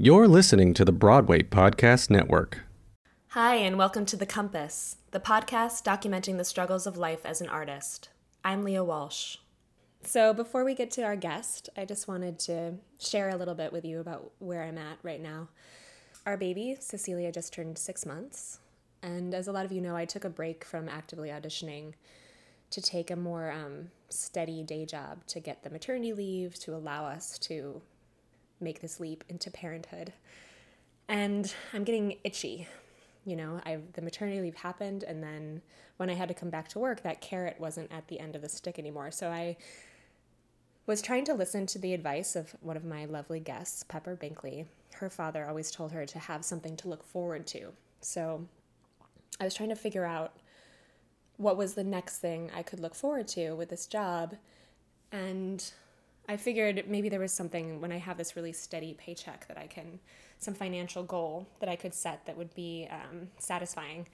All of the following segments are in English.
You're listening to the Broadway Podcast Network. Hi, and welcome to The Compass, the podcast documenting the struggles of life as an artist. I'm Leah Walsh. So, before we get to our guest, I just wanted to share a little bit with you about where I'm at right now. Our baby, Cecilia, just turned six months. And as a lot of you know, I took a break from actively auditioning to take a more um, steady day job to get the maternity leave to allow us to make this leap into parenthood. And I'm getting itchy. You know, I the maternity leave happened, and then when I had to come back to work, that carrot wasn't at the end of the stick anymore. So I was trying to listen to the advice of one of my lovely guests, Pepper Binkley. Her father always told her to have something to look forward to. So I was trying to figure out what was the next thing I could look forward to with this job. And I figured maybe there was something when I have this really steady paycheck that I can, some financial goal that I could set that would be um, satisfying.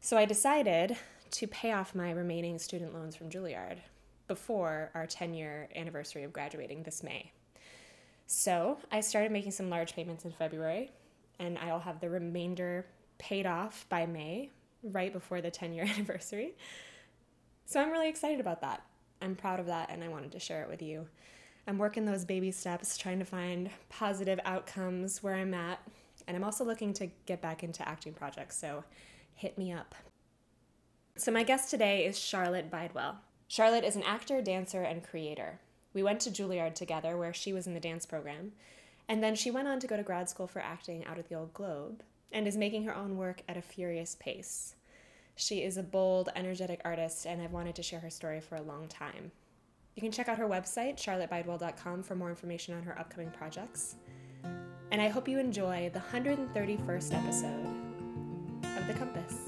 So I decided to pay off my remaining student loans from Juilliard before our 10 year anniversary of graduating this May. So I started making some large payments in February, and I'll have the remainder paid off by May, right before the 10 year anniversary. So I'm really excited about that. I'm proud of that, and I wanted to share it with you. I'm working those baby steps, trying to find positive outcomes where I'm at. And I'm also looking to get back into acting projects, so hit me up. So, my guest today is Charlotte Bydwell. Charlotte is an actor, dancer, and creator. We went to Juilliard together, where she was in the dance program, and then she went on to go to grad school for acting out at the Old Globe and is making her own work at a furious pace. She is a bold, energetic artist, and I've wanted to share her story for a long time. You can check out her website, charlottebydwell.com, for more information on her upcoming projects. And I hope you enjoy the 131st episode of The Compass.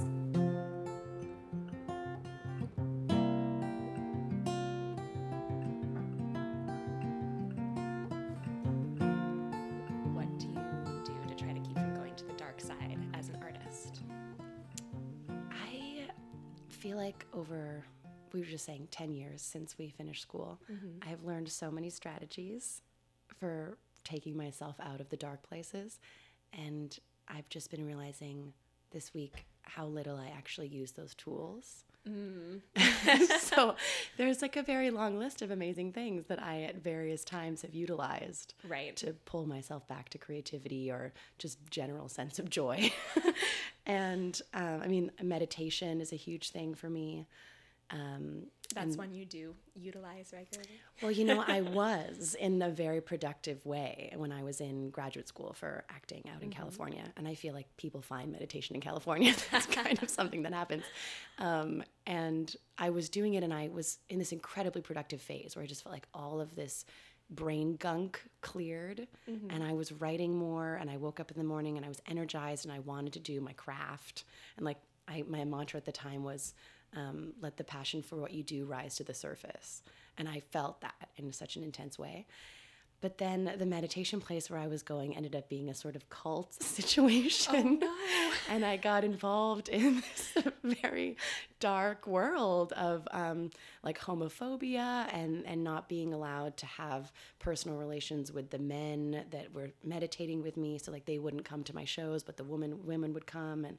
10 years since we finished school, Mm-hmm. I've learned so many strategies for taking myself out of the dark places. And I've just been realizing this week how little I actually use those tools. Mm. so there's like a very long list of amazing things that I at various times have utilized Right. to pull myself back to creativity or just general sense of joy. and um, I mean, meditation is a huge thing for me. Um, That's one you do utilize regularly. well, you know, I was in a very productive way when I was in graduate school for acting out in California. And I feel like people find meditation in California. That's kind of something that happens. Um, and I was doing it, and I was in this incredibly productive phase where I just felt like all of this brain gunk cleared and I was writing more and I woke up in the morning and I was energized and I wanted to do my craft and like I my mantra at the time was um, let the passion for what you do rise to the surface. And I felt that in such an intense way. But then the meditation place where I was going ended up being a sort of cult situation. and I got involved in this very dark world of um, like homophobia and, and not being allowed to have personal relations with the men that were meditating with me. So like they wouldn't come to my shows, but the woman women would come. And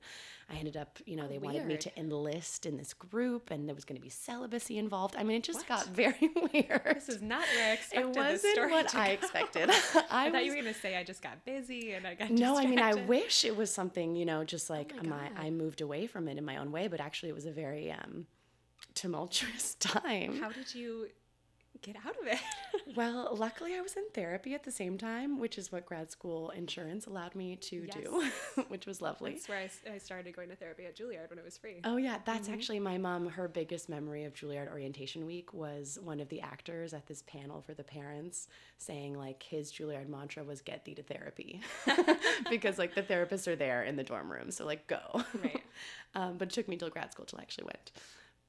I ended up, you know, they wanted me to enlist in this group and there was going to be celibacy involved. I mean, it just got very weird. This is not where I expected this wasn't story what I expected. I, I, thought you were going to say I just got busy and I got no, I mean, I wish it was something, you know, just like my my, I moved away from it in my own way, but actually it was a very um, tumultuous time. How did you get out of it? Well, luckily I was in therapy at the same time, which is what grad school insurance allowed me to do, which was lovely. That's where I started going to therapy at Juilliard when it was free. Oh yeah, that's Mm-hmm. actually my mom. Her biggest memory of Juilliard Orientation Week was one of the actors at this panel for the parents saying like his Juilliard mantra was "Get thee to therapy," because like the therapists are there in the dorm room, so like go. Right. um, but it took me till grad school till I actually went.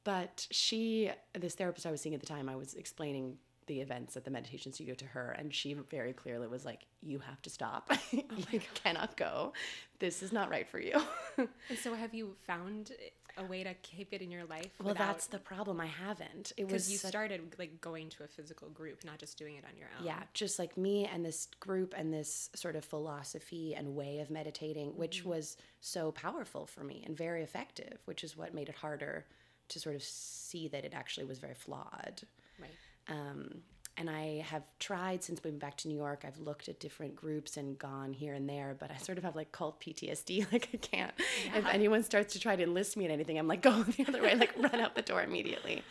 But she, this therapist I was seeing at the time, I was explaining the events at the meditation studio to her, and she very clearly was like, "You have to stop. you oh cannot go. This is not right for you." And so have you found a way to keep it in your life? Well, that's the problem. I haven't. It was because you such- started like going to a physical group, not just doing it on your own. yeah, just like me and this group and this sort of philosophy and way of meditating, which mm-hmm. was so powerful for me and very effective, which is what made it harder to sort of see that it actually was very flawed. Right. Um, and I have tried since moving back to New York. I've looked at different groups and gone here and there, but I sort of have like cult PTSD. Like I can't. If anyone starts to try to enlist me in anything, I'm like go the other way, like run out the door immediately.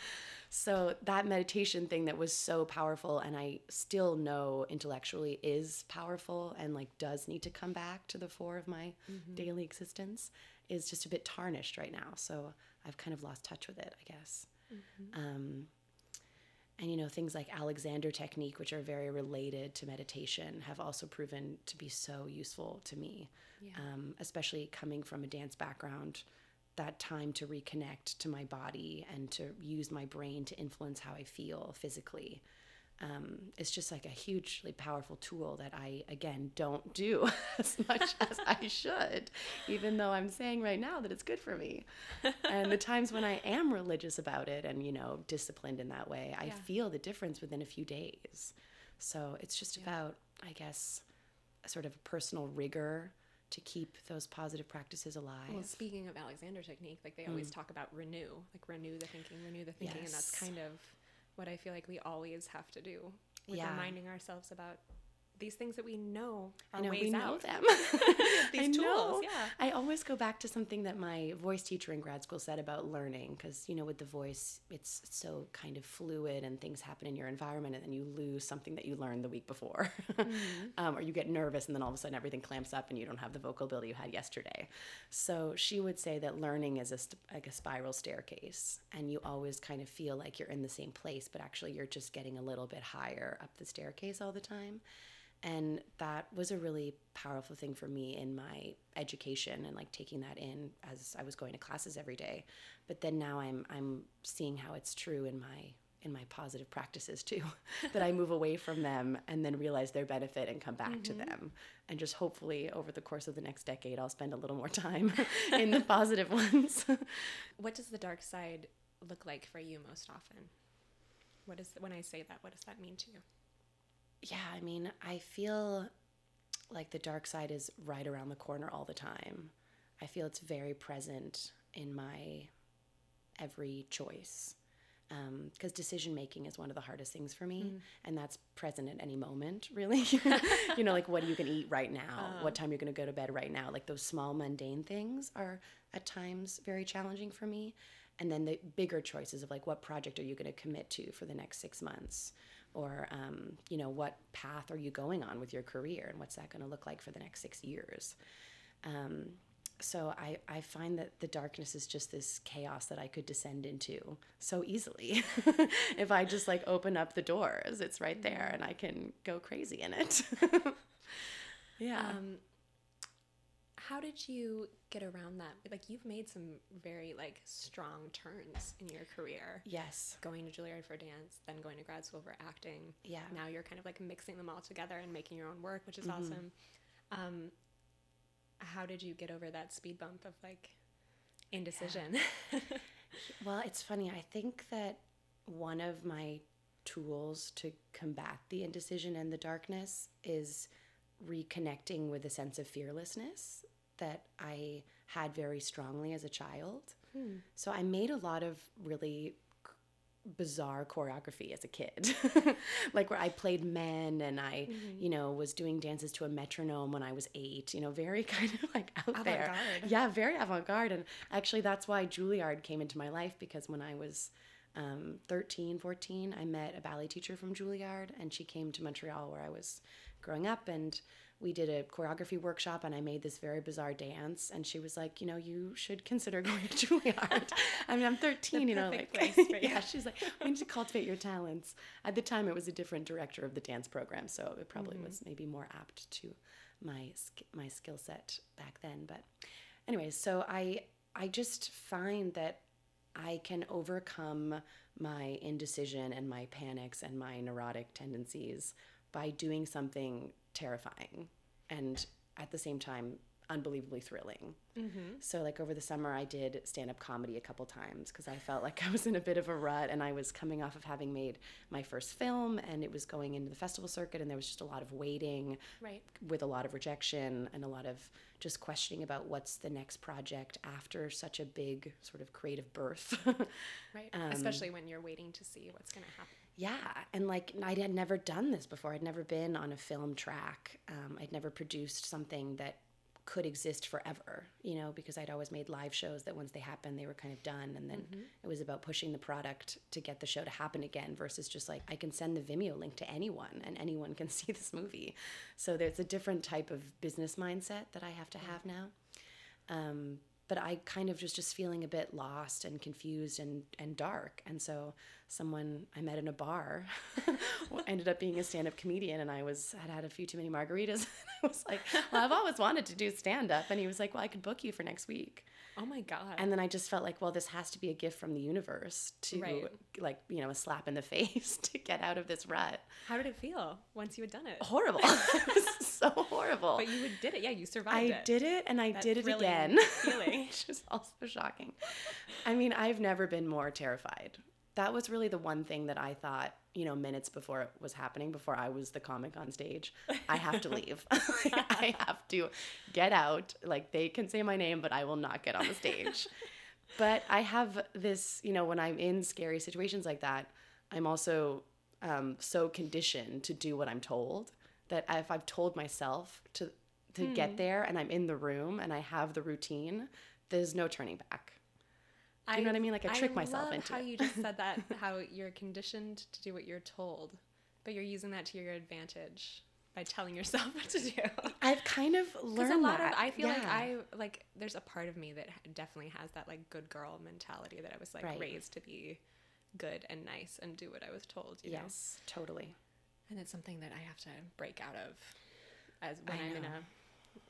So that meditation thing that was so powerful, and I still know intellectually is powerful and like does need to come back to the fore of my daily existence, is just a bit tarnished right now. So I've kind of lost touch with it, I guess. Um, and you know things like alexander technique which are very related to meditation have also proven to be so useful to me. Um, especially coming from a dance background that time to reconnect to my body and to use my brain to influence how i feel physically um, it's just like a hugely powerful tool that I, again, don't do as much as I should, even though I'm saying right now that it's good for me. And the times when I am religious about it and, you know, disciplined in that way, I Yeah. feel the difference within a few days. So it's just about, I guess, a sort of personal rigor to keep those positive practices alive. Well, speaking of Alexander technique, like they always talk about renew, like renew the thinking, renew the thinking, and that's kind of what I feel like we always have to do. With Yeah. reminding ourselves about these things that we know are I know ways we know out. them I tools, know. yeah. I always go back to something that my voice teacher in grad school said about learning, because you know, with the voice, it's so kind of fluid, and things happen in your environment, and then you lose something that you learned the week before, um, or you get nervous, and then all of a sudden everything clamps up, and you don't have the vocal ability you had yesterday. So she would say that learning is a st- like a spiral staircase, and you always kind of feel like you're in the same place, but actually you're just getting a little bit higher up the staircase all the time. And that was a really powerful thing for me in my education and like taking that in as I was going to classes every day. But then now I'm I'm seeing how it's true in my in my positive practices too that I move away from them and then realize their benefit and come back to mm-hmm. them. And just hopefully over the course of the next decade I'll spend a little more time in the positive ones. What does the dark side look like for you most often? What is when I say that? What does that mean to you? Yeah, I mean, I feel like the dark side is right around the corner all the time. I feel it's very present in my every choice. Um, because decision making is one of the hardest things for me, mm. and that's present at any moment, really. you know, like what are you going to eat right now? Oh. what time you're going to go to bed right now? Like those small mundane things are at times very challenging for me. And then the bigger choices of like what project are you going to commit to for the next six months? Or, um, you know, what path are you going on with your career and what's that going to look like for the next six years? Um, so I, I find that the darkness is just this chaos that I could descend into so easily. if I just like open up the doors, it's right there and I can go crazy in it. yeah. Um, how did you get around that? Like you've made some very like strong turns in your career. yes. Going to Juilliard for dance, then going to grad school for acting. Yeah. Now you're kind of like mixing them all together and making your own work, which is awesome. Um, how did you get over that speed bump of like indecision? Well, it's funny. I think that one of my tools to combat the indecision and the darkness is reconnecting with a sense of fearlessness that I had very strongly as a child. So I made a lot of really bizarre choreography as a kid. Like where i played men and i you know was doing dances to a metronome when i was eight you know very kind of like out there. Avant-garde. yeah very avant-garde. And actually that's why juilliard came into my life because when i was um, 13 14 i met a ballet teacher from juilliard and she came to montreal where i was growing up. And we did a choreography workshop and I made this very bizarre dance and she was like, you know, you should consider going to Juilliard. I mean, I'm 13, you know, like perfect place for you. yeah, she's like, we need to cultivate your talents. At the time, it was a different director of the dance program, so it probably mm-hmm. was maybe more apt to my my skill set back then. But, anyways, so I I just find that I can overcome my indecision and my panics and my neurotic tendencies by doing something terrifying and at the same time unbelievably thrilling. So, like over the summer, I did stand up comedy a couple times because I felt like I was in a bit of a rut and I was coming off of having made my first film and it was going into the festival circuit and there was just a lot of waiting Right. with a lot of rejection and a lot of just questioning about what's the next project after such a big sort of creative birth. Right. Um, Especially when you're waiting to see what's going to happen. Yeah, and like I had never done this before. I'd never been on a film track. Um, I'd never produced something that could exist forever, you know, because I'd always made live shows that once they happened, they were kind of done. And then it was about pushing the product to get the show to happen again versus just like I can send the Vimeo link to anyone and anyone can see this movie. So there's a different type of business mindset that I have to have now. Um, but I kind of was just feeling a bit lost and confused and, and dark. And so someone I met in a bar ended up being a stand-up comedian and I was had had a few too many margaritas. I was like, well, I've always wanted to do stand-up. And he was like, well, I could book you for next week. Oh my God. And then I just felt like, well, this has to be a gift from the universe to Right. like, you know, a slap in the face to get out of this rut. How did it feel once you had done it? Horrible. it was so horrible. But you did it. Yeah, you survived I it. did it and I That did it again. feeling. Which is also shocking. I mean, I've never been more terrified. That was really the one thing that I thought, you know, minutes before it was happening, before I was the comic on stage. I have to leave. I have to get out. Like, they can say my name, but I will not get on the stage. but I have this, you know, when I'm in scary situations like that, I'm also um, so conditioned to do what I'm told that if I've told myself to to get there and I'm in the room and I have the routine, there's no turning back. You know what I mean? Like I trick myself love into how it. you just said that, how you're conditioned to do what you're told, but you're using that to your advantage by telling yourself what to do. I've kind of learned a lot that. of I feel like I like there's a part of me that definitely has that like good girl mentality that I was like Right. raised to be good and nice and do what I was told. You know? yes, totally. and it's something that I have to break out of as when I I'm in a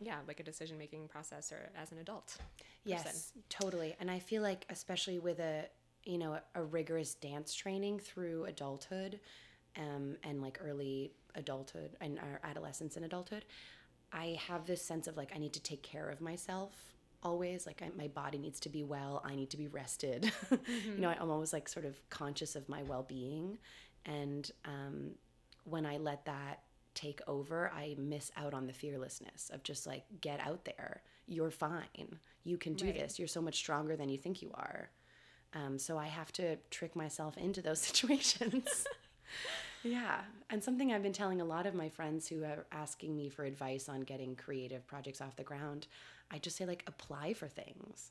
yeah like a decision making process or as an adult. Yes, totally. And I feel like, especially with a you know a, rigorous dance training through adulthood, um, and like early adulthood and our adolescence and adulthood, I have this sense of like I need to take care of myself always. Like I, my body needs to be well. I need to be rested. you know, I'm always like sort of conscious of my well being, and um, when I let that take over, I miss out on the fearlessness of just like, get out there. You're fine. You can do Right. this. You're so much stronger than you think you are. Um, so I have to trick myself into those situations. yeah. And something I've been telling a lot of my friends who are asking me for advice on getting creative projects off the ground, I just say, like, apply for things.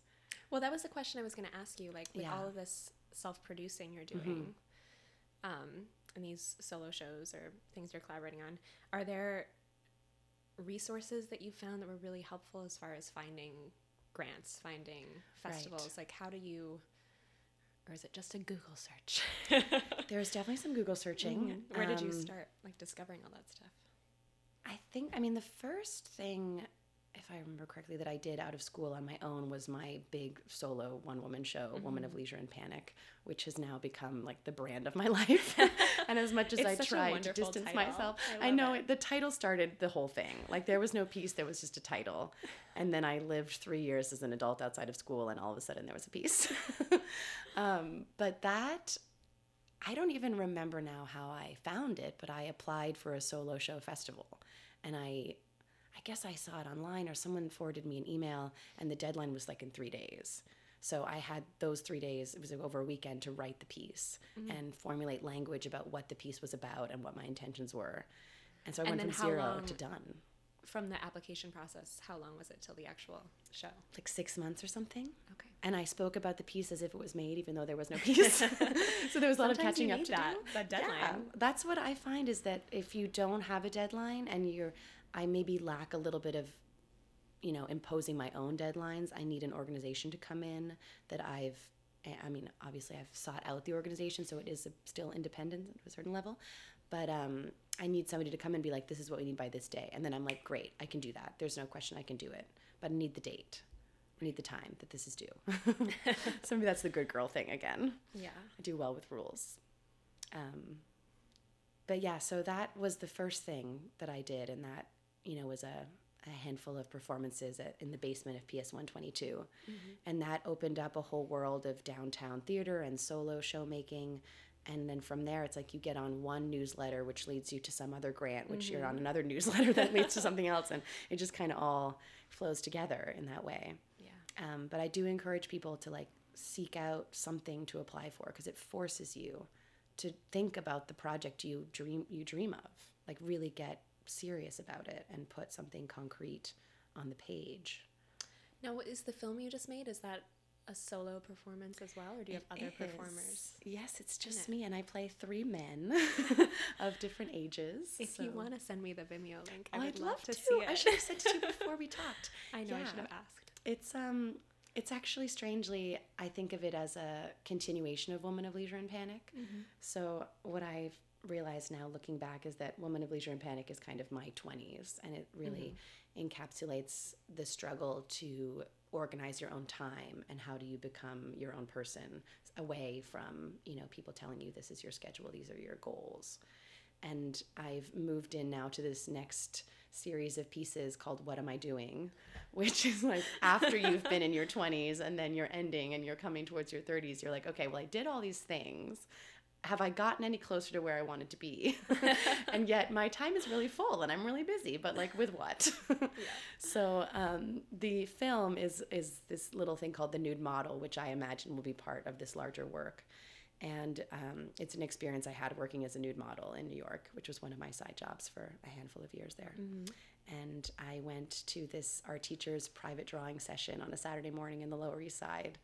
Well, that was the question I was going to ask you. Like with Yeah. all of this self-producing you're doing, um, and these solo shows or things you're collaborating on, are there resources that you found that were really helpful as far as finding grants, finding festivals? Like, how do you, or is it just a Google search? There's definitely some Google searching. Where did you Um, start, like discovering all that stuff? I think, I mean, the first thing, if I remember correctly, that I did out of school on my own was my big solo one woman show, Woman Mm-hmm. of Leisure and Panic, which has now become like the brand of my life. and as much as I tried to distance title. myself, I I, know it. the title started the whole thing. Like there was no piece, there was just a title. And then I lived three years as an adult outside of school, and all of a sudden there was a piece. um, but that I don't even remember now how I found it, but I applied for a solo show festival. And I I guess I saw it online or someone forwarded me an email and the deadline was like in 3 days. So I had those 3 days, it was over a weekend to write the piece Mm-hmm. and formulate language about what the piece was about and what my intentions were. And so I And went from 0 to done. From the application process, how long was it till the actual show? Like 6 months or something. Okay. And I spoke about the piece as if it was made, even though there was no piece. so there was a lot of Sometimes you catching up to that- do. that deadline. Yeah, that's what I find is that if you don't have a deadline and you're, I maybe lack a little bit of, you know, imposing my own deadlines. I need an organization to come in that I've. I mean, obviously, I've sought out the organization, so it is still independent to a certain level. But um, I need somebody to come and be like, "This is what we need by this day," and then I'm like, "Great, I can do that. There's no question I can do it." But I need the date. I need the time that this is due. so maybe that's the good girl thing again. Yeah. I do well with rules. Um, but yeah, so that was the first thing that I did, and that you know was a, a handful of performances at, in the basement of PS 122. And that opened up a whole world of downtown theater and solo show making. And then from there, it's like you get on one newsletter, which leads you to some other grant, which you're on another newsletter that leads to something else. And it just kind of all flows together in that way. Yeah. Um, but I do encourage people to like seek out something to apply for because it forces you to think about the project you dream you dream of. Like really get serious about it and put something concrete on the page. Now, what is the film you just made? Is that a solo performance as well, or do you have other It performers? Yes, it's just it? me, and I play three men of different ages. If you want to send me the Vimeo link, I Oh, would I'd love, to, to. see it. I should have sent it to you before we talked. I know I should have asked. It's um it's actually strangely I think of it as a continuation of Woman of Leisure and Panic. So what I've realized now looking back is that Woman of Leisure and Panic is kind of my 20s and it really mm-hmm. encapsulates the struggle to organize your own time and how do you become your own person away from, you know, people telling you this is your schedule, these are your goals and I've moved in now to this next series of pieces called What Am I Doing? Which is like after you've been in your 20s and then you're ending and you're coming towards your 30s, you're like, okay, well, I did all these things. Have I gotten any closer to where I wanted to be? and yet my time is really full and I'm really busy, but like with what? So um, the film is is this little thing called the nude model, which I imagine will be part of this larger work. And um, it's an experience I had working as a nude model in New York, which was one of my side jobs for a handful of years there. And I went to this art teacher's private drawing session on a Saturday morning in the Lower East Side,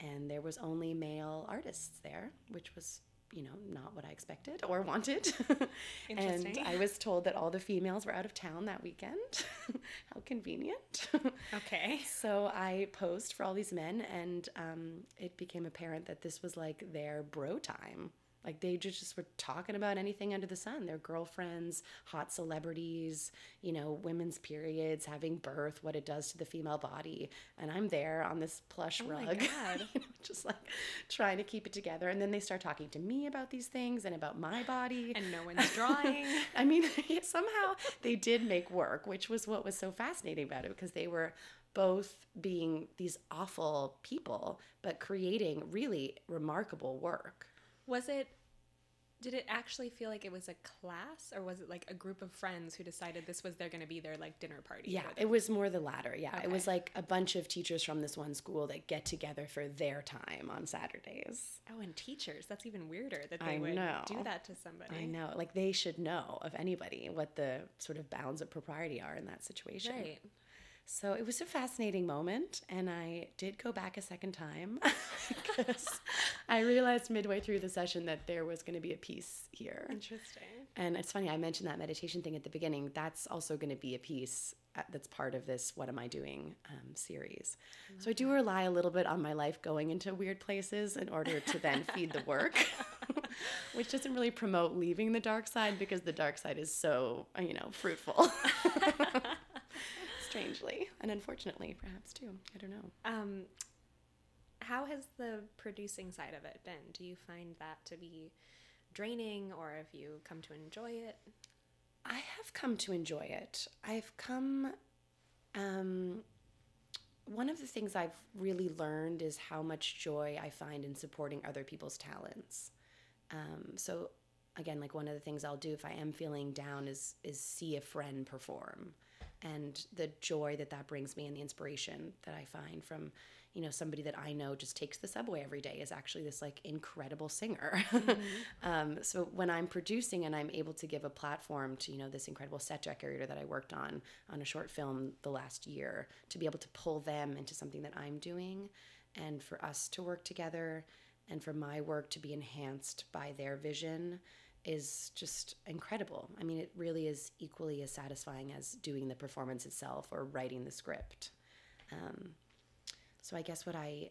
and there was only male artists there, which was you know not what I expected or wanted. and I was told that all the females were out of town that weekend. How convenient. Okay. So I posed for all these men, and um, it became apparent that this was like their bro time. Like they ju- just were talking about anything under the sun their girlfriends, hot celebrities, you know, women's periods, having birth, what it does to the female body. And I'm there on this plush Oh rug, God. you know, just like trying to keep it together. And then they start talking to me about these things and about my body. And no one's drawing. I mean, somehow they did make work, which was what was so fascinating about it because they were both being these awful people, but creating really remarkable work. Was it? Did it actually feel like it was a class, or was it like a group of friends who decided this was they're going to be their like dinner party? Yeah, it was more the latter. Yeah, it was like a bunch of teachers from this one school that get together for their time on Saturdays. Oh, and teachers. That's even weirder that they I would know. do that to somebody. I know, like they should know of anybody what the sort of bounds of propriety are in that situation. Right. So it was a fascinating moment, and I did go back a second time because I realized midway through the session that there was going to be a piece here. Interesting. And it's funny, I mentioned that meditation thing at the beginning. That's also going to be a piece uh, that's part of this What Am I Doing um, series. So I do rely a little bit on my life going into weird places in order to then feed the work, which doesn't really promote leaving the dark side because the dark side is so, you know, fruitful. Strangely and unfortunately, perhaps too. I don't know. Um, how has the producing side of it been? Do you find that to be draining, or have you come to enjoy it? I have come to enjoy it. I've come. Um, one of the things I've really learned is how much joy I find in supporting other people's talents. Um, so, again, like one of the things I'll do if I am feeling down is is see a friend perform, and the joy that that brings me and the inspiration that I find from you know somebody that I know just takes the subway every day is actually this like incredible singer. um, so when I'm producing and I'm able to give a platform to you know this incredible set decorator that I worked on on a short film the last year to be able to pull them into something that I'm doing, and for us to work together, and for my work to be enhanced by their vision is just incredible. I mean, it really is equally as satisfying as doing the performance itself or writing the script. Um, so I guess what I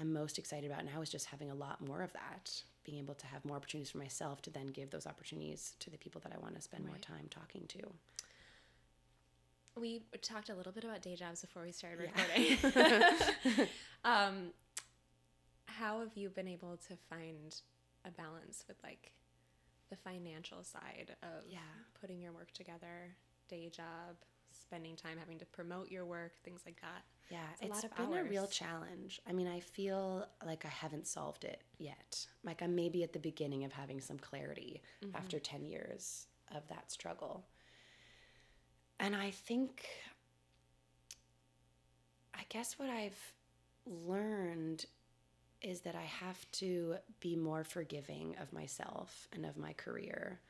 am most excited about now is just having a lot more of that, being able to have more opportunities for myself to then give those opportunities to the people that I want to spend more time talking to. We talked a little bit about day jobs before we started Yeah. recording. um, how have you been able to find a balance with like the financial side of Yeah. putting your work together, day job, spending time having to promote your work, things like that. Yeah, it's of been a real challenge. I mean, I feel like I haven't solved it yet. Like I'm maybe at the beginning of having some clarity Mm-hmm. after 10 years of that struggle. And I think, I guess what I've learned is that I have to be more forgiving of myself and of my career.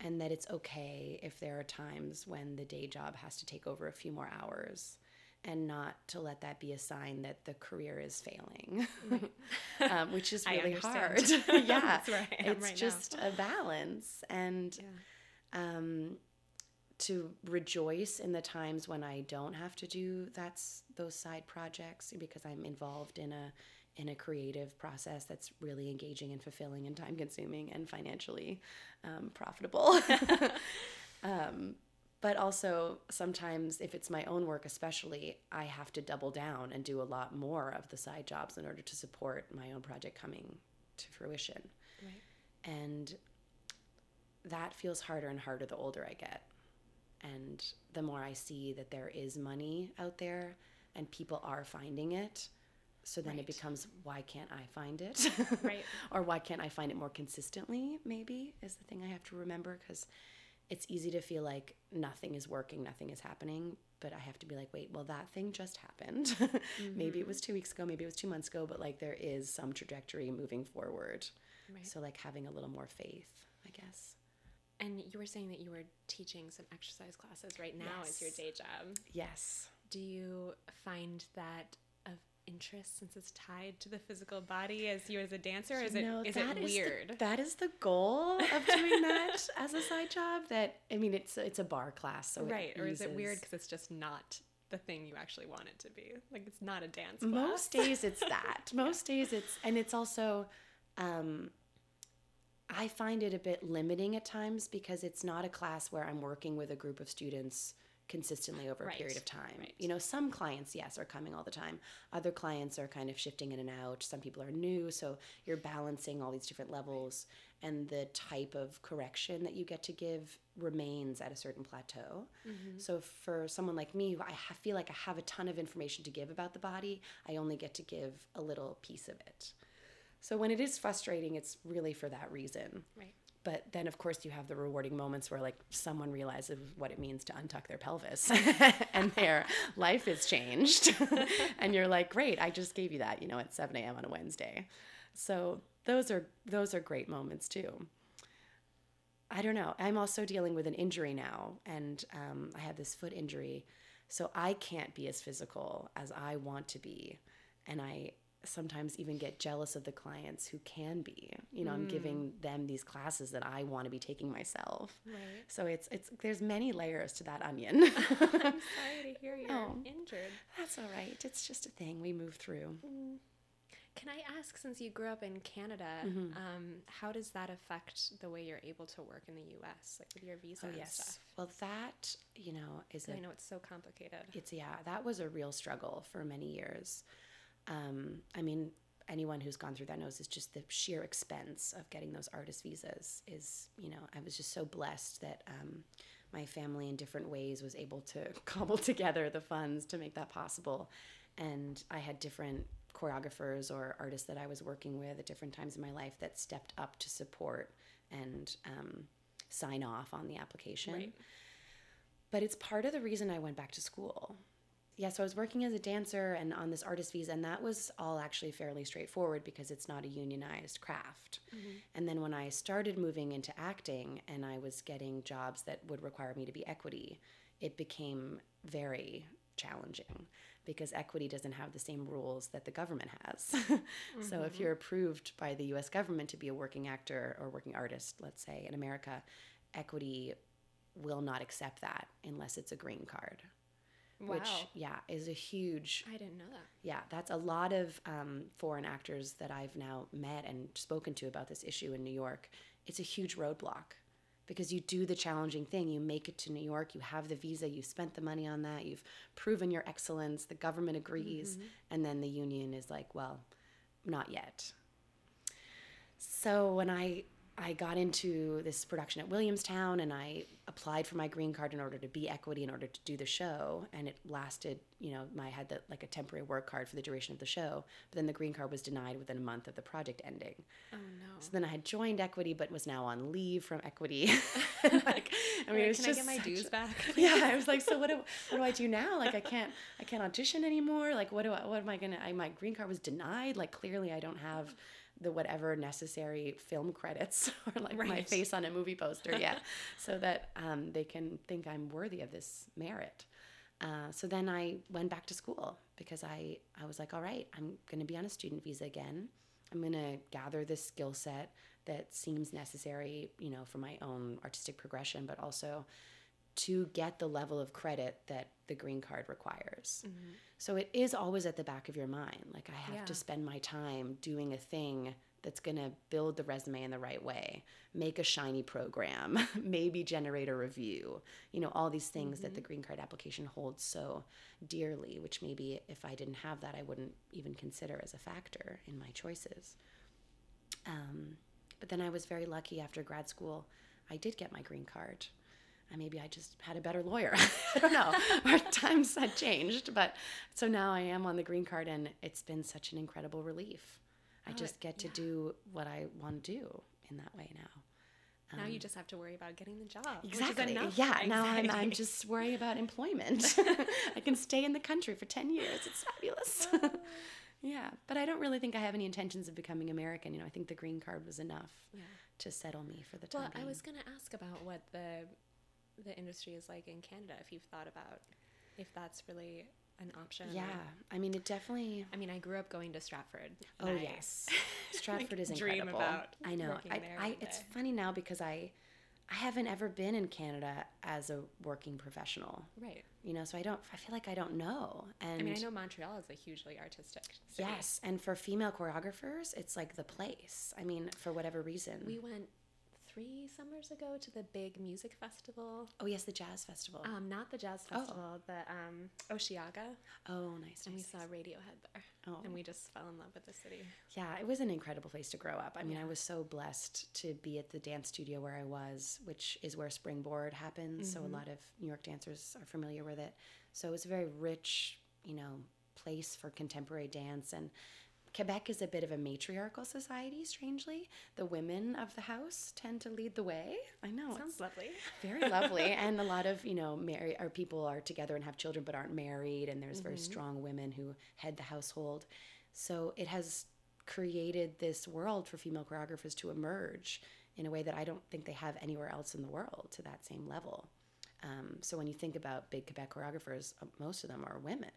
And that it's okay if there are times when the day job has to take over a few more hours and not to let that be a sign that the career is failing, um, which is really hard. yeah, That's where I am it's right now. just a balance, and um, to rejoice in the times when I don't have to do that's those side projects because I'm involved in a in a creative process that's really engaging and fulfilling and time consuming and financially um, profitable. um, but also sometimes if it's my own work especially i have to double down and do a lot more of the side jobs in order to support my own project coming to fruition Right. and that feels harder and harder the older i get and the more i see that there is money out there and people are finding it so then Right. it becomes why can't i find it Right. or why can't i find it more consistently maybe is the thing i have to remember because it's easy to feel like nothing is working nothing is happening but i have to be like wait well that thing just happened maybe it mm-hmm. was two weeks ago maybe it was two months ago but like there is some trajectory moving forward Right. so like having a little more faith i guess And you were saying that you were teaching some exercise classes right now as your day job. yes Do you find that interest since it's tied to the physical body as you as a dancer? Is it No, is that it is the- weird? that is the goal of doing that as a side job that i mean it's it's a bar class so right. Or is it weird because it's just not the thing you actually want it to be? Like it's not a dance class. most days it's that most days it's and it's also um i find it a bit limiting at times because it's not a class where i'm working with a group of students consistently over a period of time. right. you know some clients yes are coming all the time. Other clients are kind of shifting in and out. Some people are new so you're balancing all these different levels and the type of correction that you get to give remains at a certain plateau. Mm-hmm. So for someone like me who i ha- feel like i have a ton of information to give about the body i only get to give a little piece of it. So when it is frustrating it's really for that reason. Right. But then of course you have the rewarding moments where like someone realizes what it means to untuck their pelvis and their life is changed. And you're like great i just gave you that you know at 7 a.m on a wednesday. So those are those are great moments too. I don't know. I'm also dealing with an injury now and um, i had this foot injury so i can't be as physical as i want to be and i sometimes even get jealous of the clients who can be you know i'm giving them these classes that i want to be taking myself Right. so it's it's there's many layers to that onion I'm sorry to hear you're Oh. injured. that's all right it's just a thing we move through Can I ask, since you grew up in Canada, Mm-hmm. um, how does that affect the way you're able to work in the U.S., like with your visa oh yes stuff? well that you know is a I know it's so complicated. it's yeah that was a real struggle for many years um, i mean anyone who's gone through that knows it's just the sheer expense of getting those artist visas is you know i was just so blessed that um, my family in different ways was able to cobble together the funds to make that possible and i had different choreographers or artists that i was working with at different times in my life that stepped up to support and um, sign off on the application Right. but it's part of the reason I went back to school. Yeah, so I was working as a dancer and on this artist visa, and that was all actually fairly straightforward because it's not a unionized craft. Mm-hmm. And then when I started moving into acting and I was getting jobs that would require me to be equity, it became very challenging because equity doesn't have the same rules that the government has. So if mm-hmm. you're approved by the US government to be a working actor or working artist, let's say in America, equity will not accept that unless it's a green card. Wow. Which, yeah, is a huge, I didn't know that. yeah, that's a lot of um, foreign actors that I've now met and spoken to about this issue in New York. It's a huge roadblock because you do the challenging thing. You make it to New York, you have the visa, you spent the money on that, you've proven your excellence, the government agrees, and then the union is like, well, not yet. So when I I got into this production at Williamstown and I applied for my green card in order to be equity in order to do the show and it lasted you know my I had the, like a temporary work card for the duration of the show but then the green card was denied within a month of the project ending. Oh no. so then I had joined equity but was now on leave from equity. Like I mean it was Can I get my dues a- back? yeah I was like so what do, what do I do now? Like I can't I can't audition anymore? Like what do I what am I gonna I, my green card was denied. Like clearly I don't have the whatever necessary film credits or like my face on a movie poster yet so that um, they can think I'm worthy of this merit. Uh, so then I went back to school because I, I was like, all right, I'm going to be on a student visa again. I'm going to gather this skill set that seems necessary, you know, for my own artistic progression, but also to get the level of credit that the green card requires. So it is always at the back of your mind. Like, I have Yeah. to spend my time doing a thing that's going to build the resume in the right way, make a shiny program, maybe generate a review, you know, all these things that the green card application holds so dearly, which maybe if I didn't have that, I wouldn't even consider as a factor in my choices. Um, but then I was very lucky after grad school, I did get my green card. Maybe I just had a better lawyer. I don't know. Our times had changed. But so now I am on the green card, and it's been such an incredible relief. I Oh, just get to do what I want to do in that way now. now you um, just have to worry about getting the job. Exactly. Yeah. Now I'm, I'm just worried about employment. I can stay in the country for 10 years. It's fabulous. yeah. But I don't really think I have any intentions of becoming American. You know, I think the green card was enough Yeah. to settle me for the time Well, I was going to ask about what the the industry is like in Canada. If you've thought about if that's really an option. Yeah. I mean, it definitely. I mean, I grew up going to Stratford. Oh I, yes, Stratford is dream incredible. about I know. I, I it's funny now because I, I haven't ever been in Canada as a working professional. Right. You know, so I don't. I feel like I don't know. And I mean, I know Montreal is a hugely artistic city. Yes, and for female choreographers, it's like the place. I mean, for whatever reason. We went three summers ago to the big music festival. oh yes, the jazz festival. Um, not the jazz festival, Oh. festival, the um, Osheaga, oh, nice. and we nice, saw. Radiohead there, Oh. and we just fell in love with the city. Yeah, it was an incredible place to grow up. I mean, I was so blessed to be at the dance studio where I was, which is where Springboard happens. So a lot of New York dancers are familiar with it. So it was a very rich, you know, place for contemporary dance and Quebec is a bit of a matriarchal society, strangely. The women of the house tend to lead the way. I know. it's- Sounds lovely. very lovely and a lot of you know married or people are together and have children but aren't married and there's very strong women who head the household so it has created this world for female choreographers to emerge in a way that i don't think they have anywhere else in the world to that same level um, so when you think about big quebec choreographers uh, most of them are women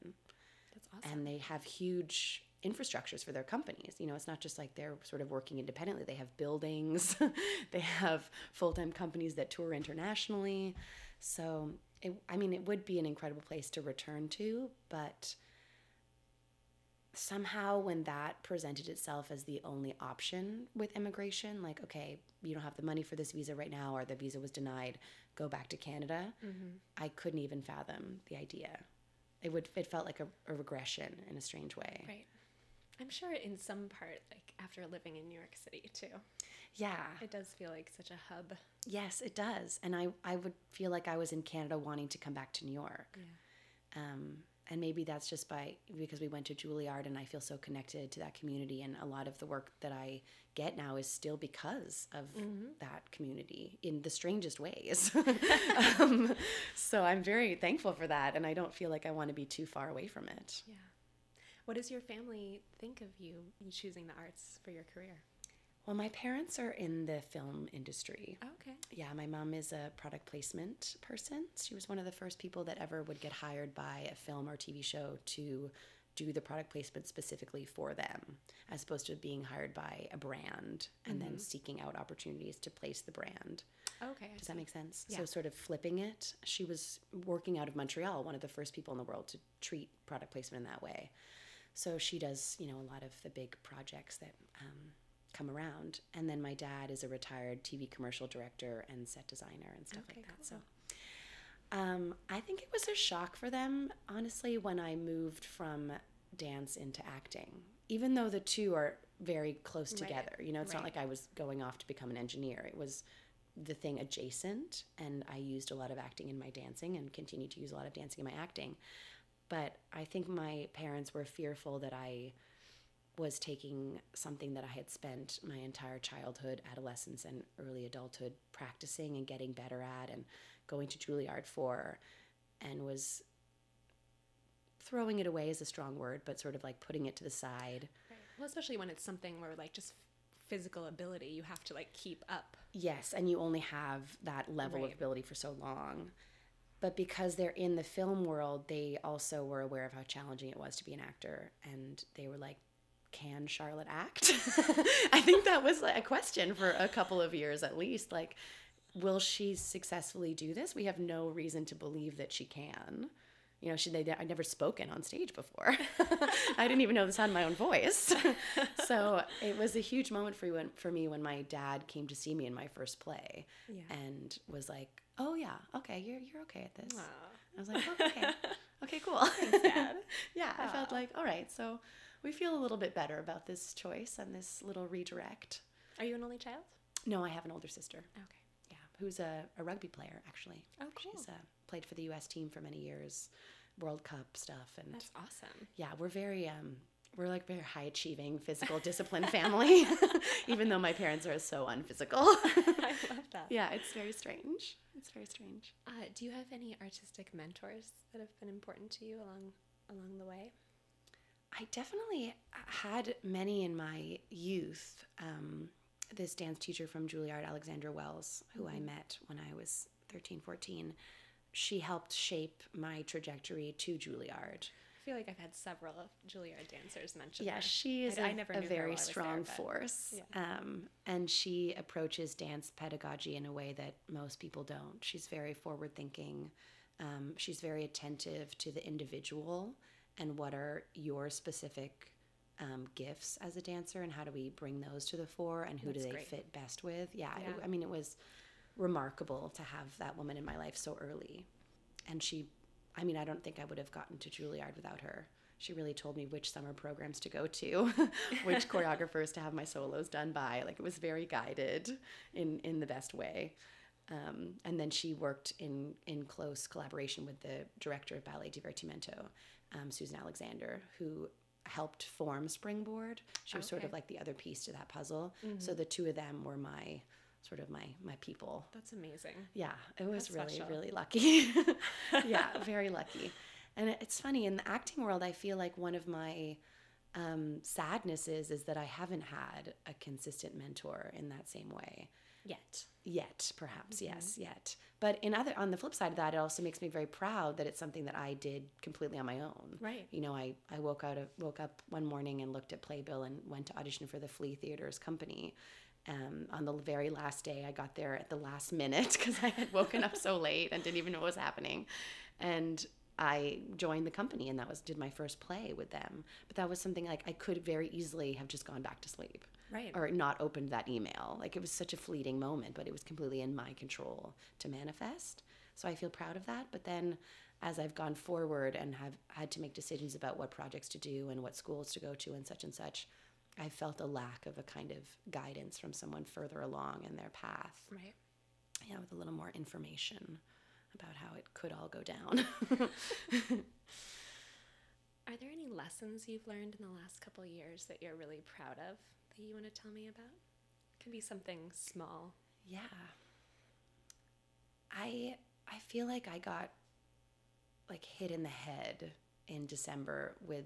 That's awesome. and they have huge infrastructures for their companies. You know, it's not just like they're sort of working independently. They have buildings, they have full time companies that tour internationally. So, it, I mean, it would be an incredible place to return to, but somehow when that presented itself as the only option with immigration, like, okay, you don't have the money for this visa right now, or the visa was denied, go back to Canada, mm-hmm. I couldn't even fathom the idea. It would. It felt like a, a regression in a strange way. Right. I'm sure in some part, like after living in New York City too, Yeah. it does feel like such a hub. Yes, it does. And I, I would feel like I was in Canada wanting to come back to New York. Um, and maybe that's just by because we went to Juilliard and I feel so connected to that community. And a lot of the work that I get now is still because of that community in the strangest ways. um, so I'm very thankful for that. And I don't feel like I want to be too far away from it. Yeah. What does your family think of you choosing the arts for your career? Well, my parents are in the film industry. Oh, okay. Yeah, my mom is a product placement person. She was one of the first people that ever would get hired by a film or TV show to do the product placement specifically for them, as opposed to being hired by a brand and then mm-hmm. seeking out opportunities to place the brand. Okay. Does that make sense? Yeah. So, sort of flipping it. She was working out of Montreal, one of the first people in the world to treat product placement in that way. So, she does, you know, a lot of the big projects that um, come around. And then my dad is a retired TV commercial director and set designer and stuff Okay, like that. cool. So, um, I think it was a shock for them, honestly, when I moved from dance into acting. Even though the two are very close Right. together. You know, it's not like I was going off to become an engineer. It was the thing adjacent, and I used a lot of acting in my dancing and continue to use a lot of dancing in my acting. But I think my parents were fearful that I was taking something that I had spent my entire childhood, adolescence, and early adulthood practicing and getting better at and going to Juilliard for, and was throwing it away is a strong word, but sort of like putting it to the side. Right. Well, especially when it's something where like just physical ability, you have to like keep up. Yes, and you only have that level Right. of ability for so long. But because they're in the film world, they also were aware of how challenging it was to be an actor. And they were like, can Charlotte act? I think that was a question for a couple of years at least. Like, will she successfully do this? We have no reason to believe that she can. You know, she, they, I'd never spoken on stage before. I didn't even know the sound of my own voice. so it was a huge moment for, when, for me when my dad came to see me in my first play Yeah. and was like, "Oh yeah, okay, you're you're okay at this." Aw. I was like, oh, "Okay, okay, cool." Dad. yeah, I felt like, all right, so we feel a little bit better about this choice and this little redirect. Are you an only child? No, I have an older sister. Okay. Yeah, who's a, a rugby player actually. Oh, cool. She's uh, played for the U.S. team for many years, World Cup stuff, and That's awesome. yeah, we're very um, we're like very high achieving, physical discipline family, even though my parents are so unphysical. I love that. yeah, it's very strange. It's very strange. Uh, do you have any artistic mentors that have been important to you along along the way? I definitely had many in my youth. Um, this dance teacher from Juilliard, Alexandra Wells, who I met when I was 13, 14, she helped shape my trajectory to Juilliard. I feel like I've had several Juilliard dancers mention. Yeah, her. she is I- a I never a very was there, strong force. yeah. Um, and she approaches dance pedagogy in a way that most people don't. She's very forward thinking. Um, she's very attentive to the individual and what are your specific um, gifts as a dancer and how do we bring those to the fore and who That's do they great. fit best with. Yeah, it- Yeah. I mean, it was remarkable to have that woman in my life so early. And she, I mean, I don't think I would have gotten to Juilliard without her. She really told me which summer programs to go to, which choreographers to have my solos done by. Like it was very guided in in the best way. Um, and then she worked in in close collaboration with the director of Ballet Divertimento, um, Susan Alexander, who helped form Springboard. She was sort of like the other piece to that puzzle. So the two of them were my sort of my my people. That's amazing. Yeah, it was That's really, special. really lucky. yeah, very lucky. And it's funny in the acting world. I feel like one of my um, sadnesses is that I haven't had a consistent mentor in that same way Yet. yet. Perhaps Mm-hmm. yes, yet. But in other on the flip side of that, it also makes me very proud that it's something that I did completely on my own. Right. You know, I I woke out of, woke up one morning and looked at Playbill and went to audition for the Flea Theater's company. Um, on the very last day, I got there at the last minute because I had woken up so late and didn't even know what was happening, and I joined the company and that was did my first play with them. But that was something like I could very easily have just gone back to sleep Right. or not opened that email. Like it was such a fleeting moment, but it was completely in my control to manifest. So I feel proud of that. But then as I've gone forward and have had to make decisions about what projects to do and what schools to go to and such and such, I felt a lack of a kind of guidance from someone further along in their path. Right. Yeah, with a little more information about how it could all go down. Are there any lessons you've learned in the last couple years that you're really proud of that you want to tell me about? It Could be something small. Yeah. I I feel like I got like hit in the head in December with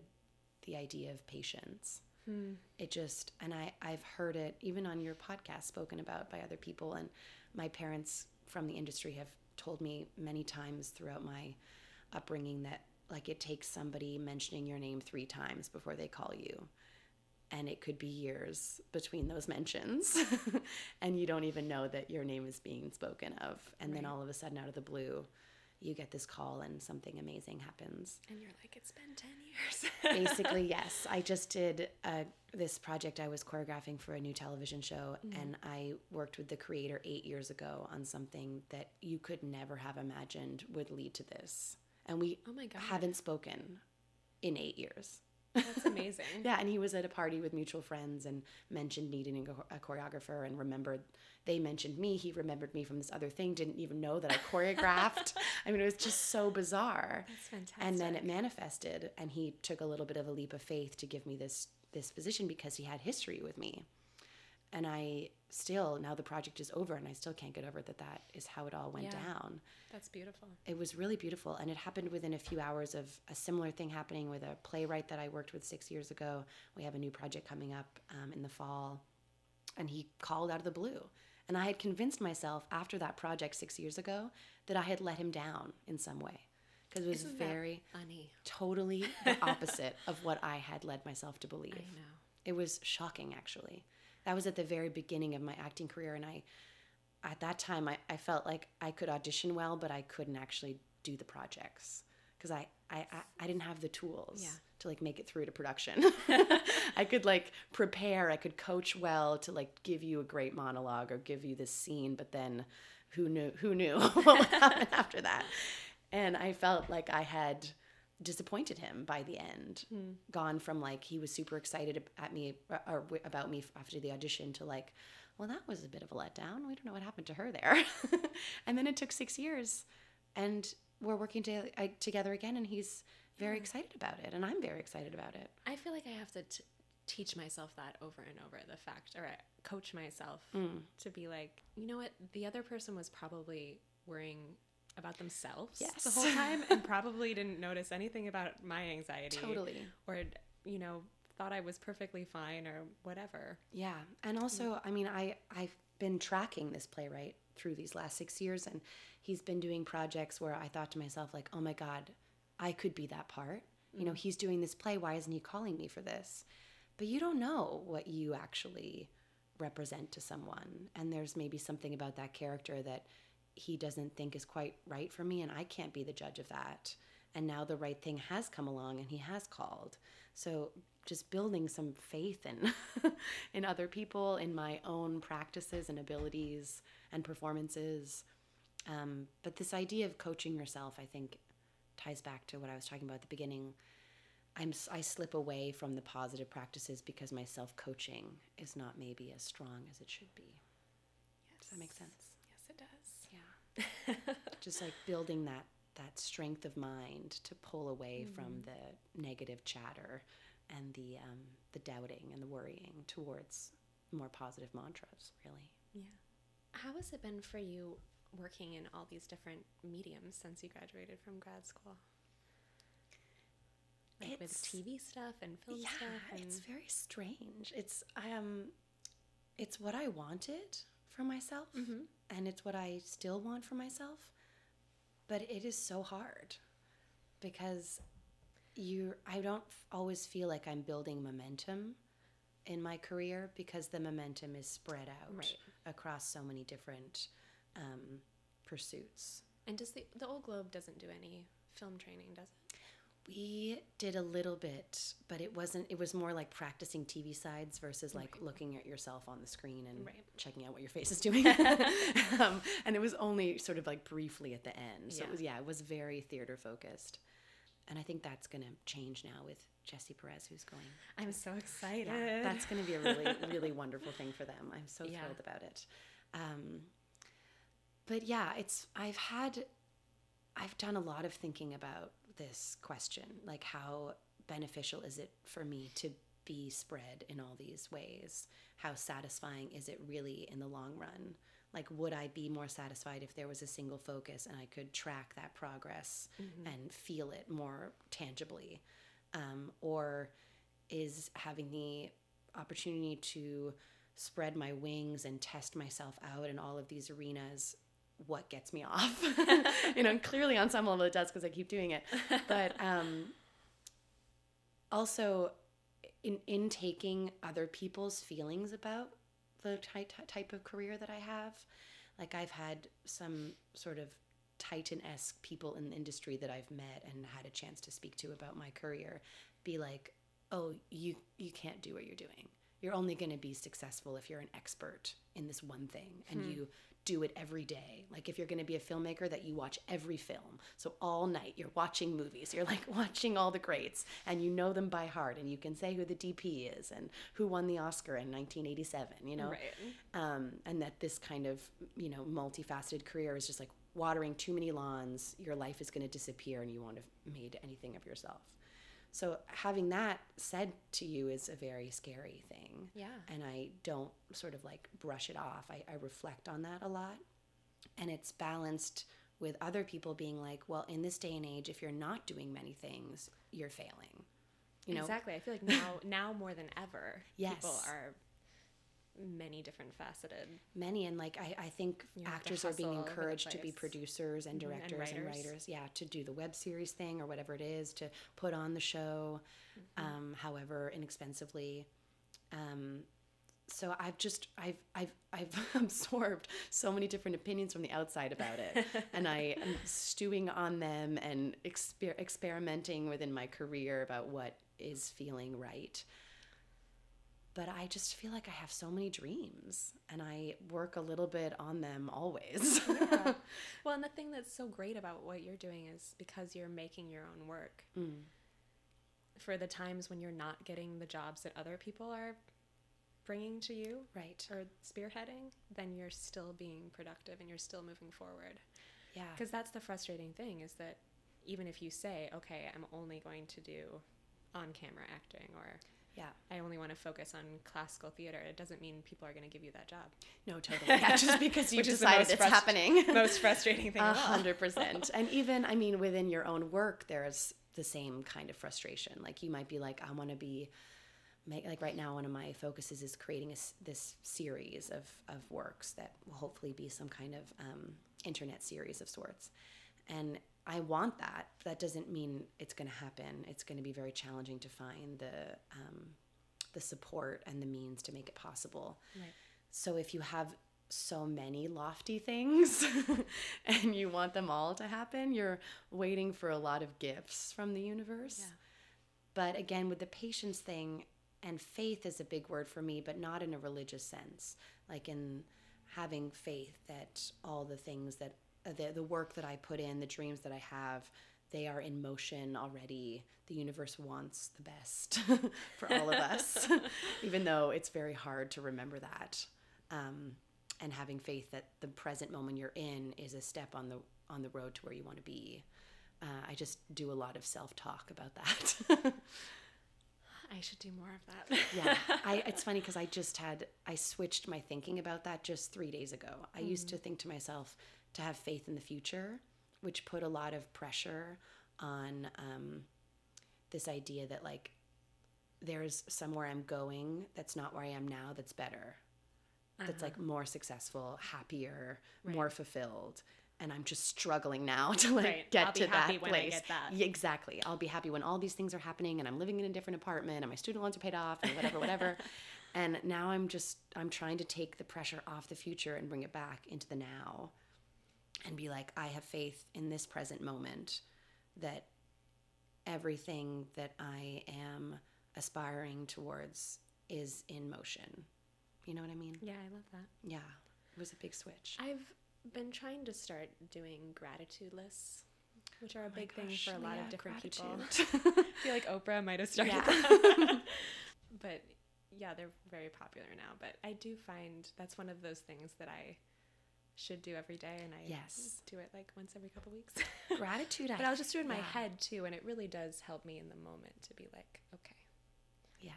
the idea of patience. Hmm. It just and I I've heard it even on your podcast spoken about by other people and my parents from the industry have told me many times throughout my upbringing that like it takes somebody mentioning your name 3 times before they call you. And it could be years between those mentions and you don't even know that your name is being spoken of. And then all of a sudden out of the blue you get this call and something amazing happens. And you're like, it's been 10 years. basically yes. I just did uh, this project i was choreographing for a new television show and i worked with the creator eight years ago on something that you could never have imagined would lead to this. And we Oh my God. haven't spoken in eight years That's amazing. yeah, and he was at a party with mutual friends and mentioned needing a, a choreographer and remembered they mentioned me. He remembered me from this other thing, didn't even know that I choreographed. I mean, it was just so bizarre. That's fantastic. And then it manifested, and he took a little bit of a leap of faith to give me this this position because he had history with me. And I still now the project is over, and I still can't get over that. That is how it all went Yeah. down That's beautiful. it was really beautiful and it happened within a few hours of a similar thing happening with a playwright that i worked with six years ago we have a new project coming up um, in the fall and he called out of the blue and i had convinced myself after that project six years ago that i had let him down in some way because it was Isn't very funny. totally the opposite of what i had led myself to believe I know. it was shocking, actually. That was at the very beginning of my acting career, and I, at that time, I, I felt like I could audition well, but I couldn't actually do the projects because I, I, I, didn't have the tools Yeah. to like make it through to production. I could like prepare, I could coach well to like give you a great monologue or give you this scene, but then who knew who knew what would happen after that? And I felt like I had disappointed him by the end. Gone from like he was super excited at me uh, or about me after the audition to like, well, that was a bit of a letdown. We don't know what happened to her there. and then it took six years, and we're working to, I, together again, and he's very excited about it, and I'm very excited about it. I feel like I have to t- teach myself that over and over the fact, or I coach myself Mm. to be like, you know what? The other person was probably worrying about themselves the whole time and probably didn't notice anything about my anxiety. Totally. Or, you know, thought I was perfectly fine or whatever. Yeah, and also, mm. I mean, I I've been tracking this playwright through these last six years, and he's been doing projects where I thought to myself, like, oh my god, I could be that part. You know, mm. he's doing this play. Why isn't he calling me for this? But you don't know what you actually represent to someone, and there's maybe something about that character that he doesn't think is quite right for me, and I can't be the judge of that. And now the right thing has come along, and he has called. So just building some faith in in other people, in my own practices and abilities and performances. Um, but this idea of coaching yourself, I think, ties back to what I was talking about at the beginning. I'm I slip away from the positive practices because my self coaching is not maybe as strong as it should be. Does that make sense? Yes, it does. Yeah. Just like building that that strength of mind to pull away from the negative chatter and the um, the doubting and the worrying towards more positive mantras. Really. Yeah. How has it been for you working in all these different mediums since you graduated from grad school? Like with TV stuff and film yeah, stuff and it's very strange. It's um, it's what I wanted for myself, and it's what I still want for myself. But it is so hard because you. I don't f- always feel like I'm building momentum in my career because the momentum is spread out Right. across so many different um, pursuits. and does the the old globe doesn't do any film training, does it? We did a little bit, but it wasn't. It was more like practicing TV sides versus like looking at yourself on the screen and Right. checking out what your face is doing. um, and it was only sort of like briefly at the end. So Yeah. it was yeah, it was very theater focused. And I think that's going to change now with Jesse Perez, who's going. I'm so excited. Yeah, that's going to be a really, really wonderful thing for them. I'm so Yeah. thrilled about it. Um, but yeah, it's I've had, I've done a lot of thinking about this question, like how beneficial is it for me to be spread in all these ways? How satisfying is it really in the long run? Like, would I be more satisfied if there was a single focus and I could track that progress and feel it more tangibly? Um, or is having the opportunity to spread my wings and test myself out in all of these arenas what gets me off. You know clearly on some level it does because i keep doing it. But um also in in taking other people's feelings about the ty- ty- type of career that i have like i've had some sort of titan-esque people in the industry that i've met and had a chance to speak to about my career be like oh you you can't do what you're doing. You're only going to be successful if you're an expert in this one thing and you do it every day. Like if you're going to be a filmmaker that you watch every film. So all night you're watching movies. You're like watching all the greats and you know them by heart and you can say who the DP is and who won the Oscar in 1987, you know? Right. Um, and that this kind of, you know, multifaceted career is just like watering too many lawns, your life is going to disappear and you won't have made anything of yourself. So having that said to you is a very scary thing. Yeah. And I don't sort of like brush it off. I, I reflect on that a lot. And it's balanced with other people being like, well, in this day and age, if you're not doing many things, you're failing. You know, exactly. I feel like now, now more than ever, people are many different faceted. many and like I, I think You actors are being hustle over the encouraged to be producers and Mhm, and directors and writers. writers. Yeah, to do the web series thing or whatever it is, to put on the show, Mm-hmm. um, however inexpensively. Um, so I've just I've I've I've absorbed so many different opinions from the outside about it, and I am stewing on them and exper- experimenting within my career about what is feeling right but I just feel like I have so many dreams and I work a little bit on them always. Well, and the thing that's so great about what you're doing is because you're making your own work. Mm. For the times when you're not getting the jobs that other people are bringing to you right. or spearheading, then you're still being productive and you're still moving forward. Yeah. Because that's the frustrating thing is that even if you say, okay, I'm only going to do on camera acting or Yeah. I only want to focus on classical theater, it doesn't mean people are going to give you that job. No, totally. Yeah, just because you decided most it's frust- happening. Most frustrating thing A of all. hundred percent. And even, I mean, within your own work, there's the same kind of frustration. Like you might be like, I want to be, make, like right now, one of my focuses is creating a this series of, of works that will hopefully be some kind of um, internet series of sorts. And I want that. That doesn't mean it's going to happen. It's going to be very challenging to find the um, the support and the means to make it possible. Right. So if you have so many lofty things and you want them all to happen, you're waiting for a lot of gifts from the universe. Yeah. But again, with the patience thing, and faith is a big word for me, but not in a religious sense, like in having faith that all the things that the, the work that I put in, the dreams that I have, they are in motion already. The universe wants the best for all of us, even though it's very hard to remember that. Um, and having faith that the present moment you're in is a step on the on the road to where you want to be. Uh, I just do a lot of self talk about that. I should do more of that. yeah, I, it's funny because I just had I switched my thinking about that just three days ago. I used to think to myself to have faith in the future, which put a lot of pressure on um, this idea that like there's somewhere I'm going that's not where I am now that's better, that's like more successful, happier, more fulfilled. And I'm just struggling now to like Right. get I'll be to happy that when I place. get that. Yeah, exactly. I'll be happy when all these things are happening and I'm living in a different apartment and my student loans are paid off and whatever, whatever. and now I'm just I'm trying to take the pressure off the future and bring it back into the now and be like, I have faith in this present moment that everything that I am aspiring towards is in motion. You know what I mean? yeah, I love that. Yeah. It was a big switch. I've been trying to start doing gratitude lists, which are a oh big thing for a lot Leah, of different people. I feel like Oprah might have started Yeah. that. but yeah, they're very popular now. But I do find that's one of those things that I should do every day, and I Yes. do it like once every couple weeks. Gratitude. but I'll just do it in my yeah. head too, and it really does help me in the moment to be like, okay, Yeah.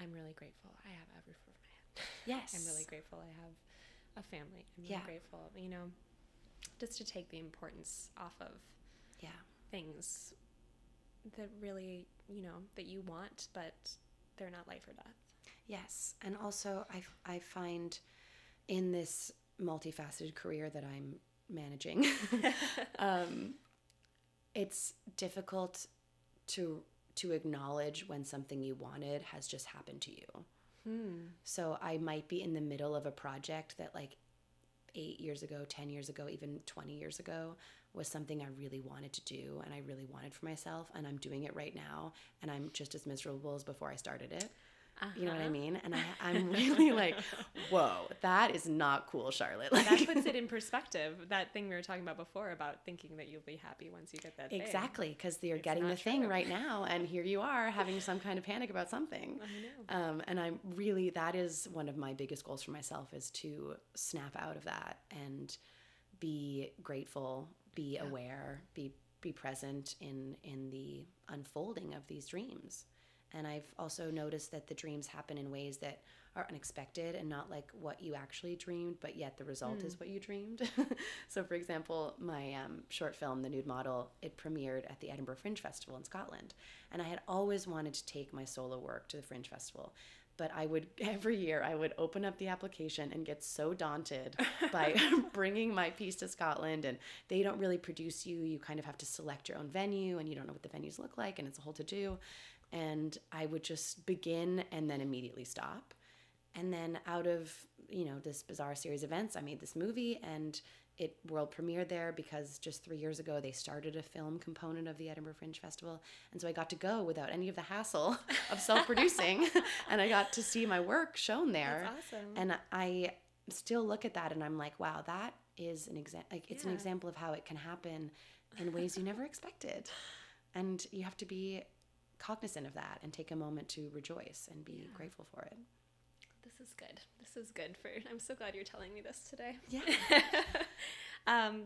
I'm really grateful. I have a roof over my head. Yes. I'm really grateful I have a family. I'm really Yeah. grateful, you know, just to take the importance off of Yeah. things that really, you know, that you want, but they're not life or death. Yes, and also I I find in this multifaceted career that I'm managing, um, it's difficult to to acknowledge when something you wanted has just happened to you. So I might be in the middle of a project that like eight years ago, 10 years ago, even 20 years ago was something I really wanted to do and I really wanted for myself. And I'm doing it right now. And I'm just as miserable as before I started it. You know what I Uh-huh. mean? And I, I'm really like, whoa, that is not cool, Charlotte. Like, that puts it in perspective. That thing we were talking about before about thinking that you'll be happy once you get that. Exactly, because you're It's getting the thing right now, and here you are having some kind of panic about something. I know. Um, and I'm really that is one of my biggest goals for myself is to snap out of that and be grateful, be aware, be be present in in the unfolding of these dreams. And I've also noticed that the dreams happen in ways that are unexpected and not like what you actually dreamed, but yet the result is what you dreamed. so, for example, my um, short film, The Nude Model, it premiered at the Edinburgh Fringe Festival in Scotland. And I had always wanted to take my solo work to the Fringe Festival. But I would, every year, I would open up the application and get so daunted by bringing my piece to Scotland. And they don't really produce you. You kind of have to select your own venue, and you don't know what the venues look like, and it's a whole to do. And I would just begin and then immediately stop. And then out of, you know, this bizarre series of events, I made this movie and it world premiered there because just three years ago they started a film component of the Edinburgh Fringe Festival. And so I got to go without any of the hassle of self producing. and I got to see my work shown there. That's awesome. And I still look at that and I'm like, wow, that is an example. Like, it's an example of how it can happen in ways you never expected. And you have to be cognizant of that and take a moment to rejoice and be grateful for it. This is good. This is good for. I'm so glad you're telling me this today. Yeah. um,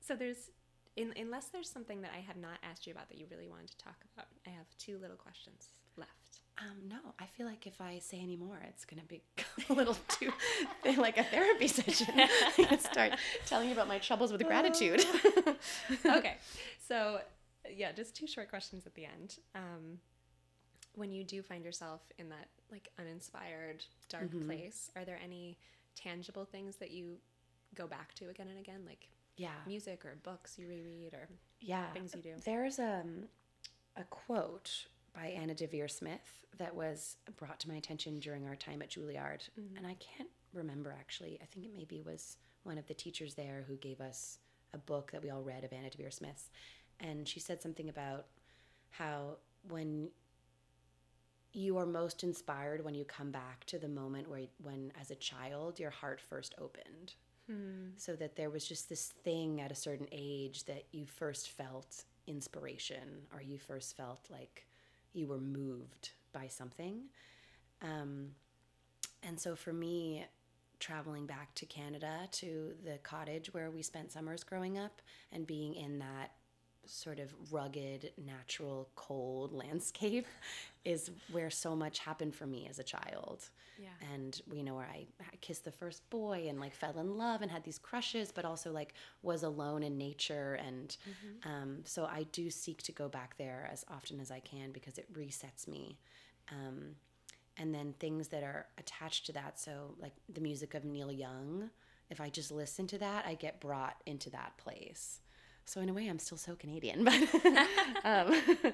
so there's, in, unless there's something that I have not asked you about that you really wanted to talk about, I have two little questions left. Um, no, I feel like if I say any more, it's going to be a little too like a therapy session. I can start telling you about my troubles with gratitude. okay, so yeah, just two short questions at the end. Um, when you do find yourself in that like uninspired, dark place, are there any tangible things that you go back to again and again, like yeah. music or books you reread or yeah. things you do? There's um, a quote by Anna Deavere Smith that was brought to my attention during our time at Juilliard. And I can't remember actually. I think it maybe was one of the teachers there who gave us a book that we all read of Anna Deavere Smith's. And she said something about how when you are most inspired when you come back to the moment where when as a child your heart first opened. So that there was just this thing at a certain age that you first felt inspiration or you first felt like you were moved by something. Um, and so for me traveling back to canada to the cottage where we spent summers growing up and being in that sort of rugged natural cold landscape is where so much happened for me as a child. Yeah. and you know where I, kissed the first boy and like fell in love and had these crushes but also like was alone in nature. And um, so i do seek to go back there as often as i can because it resets me. Um, and then things that are attached to that so like the music of neil young if i just listen to that i get brought into that place so in a way i'm still so canadian but um,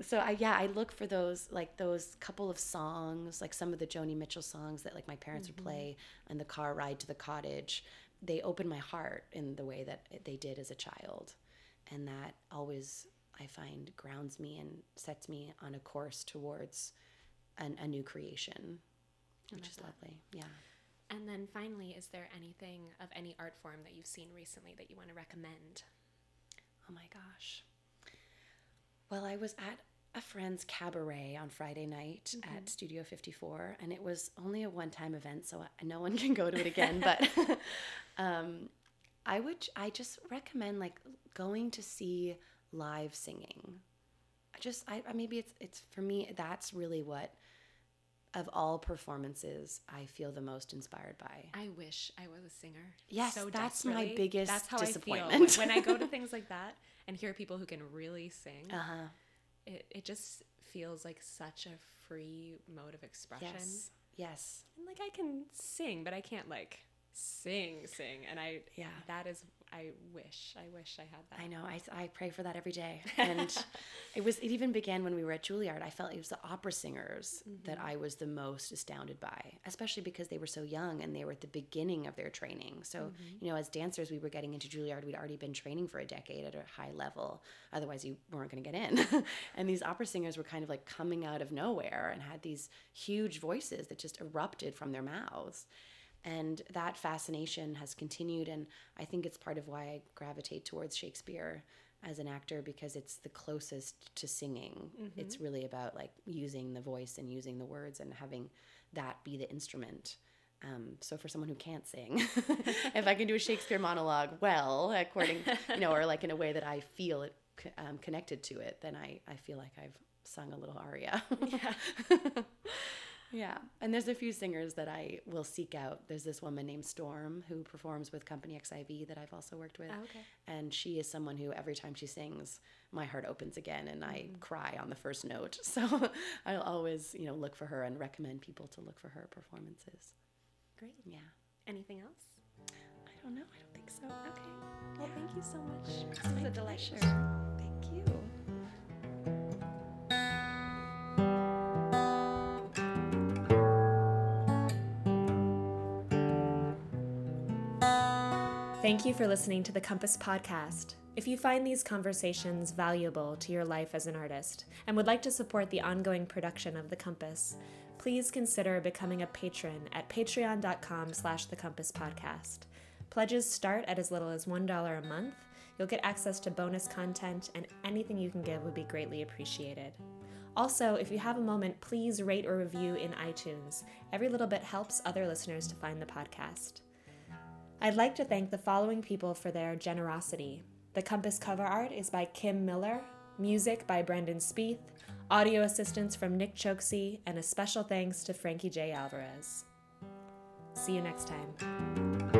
so I yeah I look for those like those couple of songs like some of the Joni Mitchell songs that like my parents would play on the car ride to the cottage. They open my heart in the way that they did as a child. And that always I find grounds me and sets me on a course towards an, a new creation which is lovely. Yeah. And then finally, is there anything of any art form that you've seen recently that you want to recommend? Oh my gosh. Well, I was at a friend's cabaret on Friday night at Studio 54, and it was only a one time event, so I- no one can go to it again. but um, I would, I just recommend like going to see live singing. I just, I- maybe it's, it's for me, that's really what, of all performances, I feel the most inspired by. I wish I was a singer. Yes, so that's my biggest That's how I disappointment. feel when I go to things like that and hear people who can really sing. Uh huh. It it just feels like such a free mode of expression. Yes. Yes. And like I can sing, but I can't like sing sing. And I Yeah. that is I wish, I wish I had that. I know. I, I pray for that every day. And it was, it even began when we were at Juilliard. I felt it was the opera singers mm-hmm. that I was the most astounded by, especially because they were so young and they were at the beginning of their training. So, mm-hmm. you know, as dancers, we were getting into Juilliard. We'd already been training for a decade at a high level. Otherwise, you weren't going to get in. and these opera singers were kind of like coming out of nowhere and had these huge voices that just erupted from their mouths and that fascination has continued and i think it's part of why i gravitate towards shakespeare as an actor because it's the closest to singing. Mm-hmm. it's really about like using the voice and using the words and having that be the instrument. Um, so for someone who can't sing if i can do a shakespeare monologue well according you know or like in a way that i feel it um, connected to it then I, I feel like i've sung a little aria. Yeah yeah. And there's a few singers that I will seek out. There's this woman named Storm who performs with Company XIV that I've also worked with. Oh, okay. And she is someone who every time she sings, my heart opens again and I mm. cry on the first note. So I'll always, you know, look for her and recommend people to look for her performances. Great. Yeah. Anything else? I don't know. I don't think so. Okay. Well, yeah. thank you so much. This was a delight. Thank you for listening to the Compass Podcast. If you find these conversations valuable to your life as an artist and would like to support the ongoing production of The Compass, please consider becoming a patron at patreon.com slash the compass podcast. Pledges start at as little as $1 a month. You'll get access to bonus content, and anything you can give would be greatly appreciated. Also, if you have a moment, please rate or review in iTunes. Every little bit helps other listeners to find the podcast. I'd like to thank the following people for their generosity. The Compass cover art is by Kim Miller, music by Brendan Spieth, audio assistance from Nick Choksi, and a special thanks to Frankie J. Alvarez. See you next time.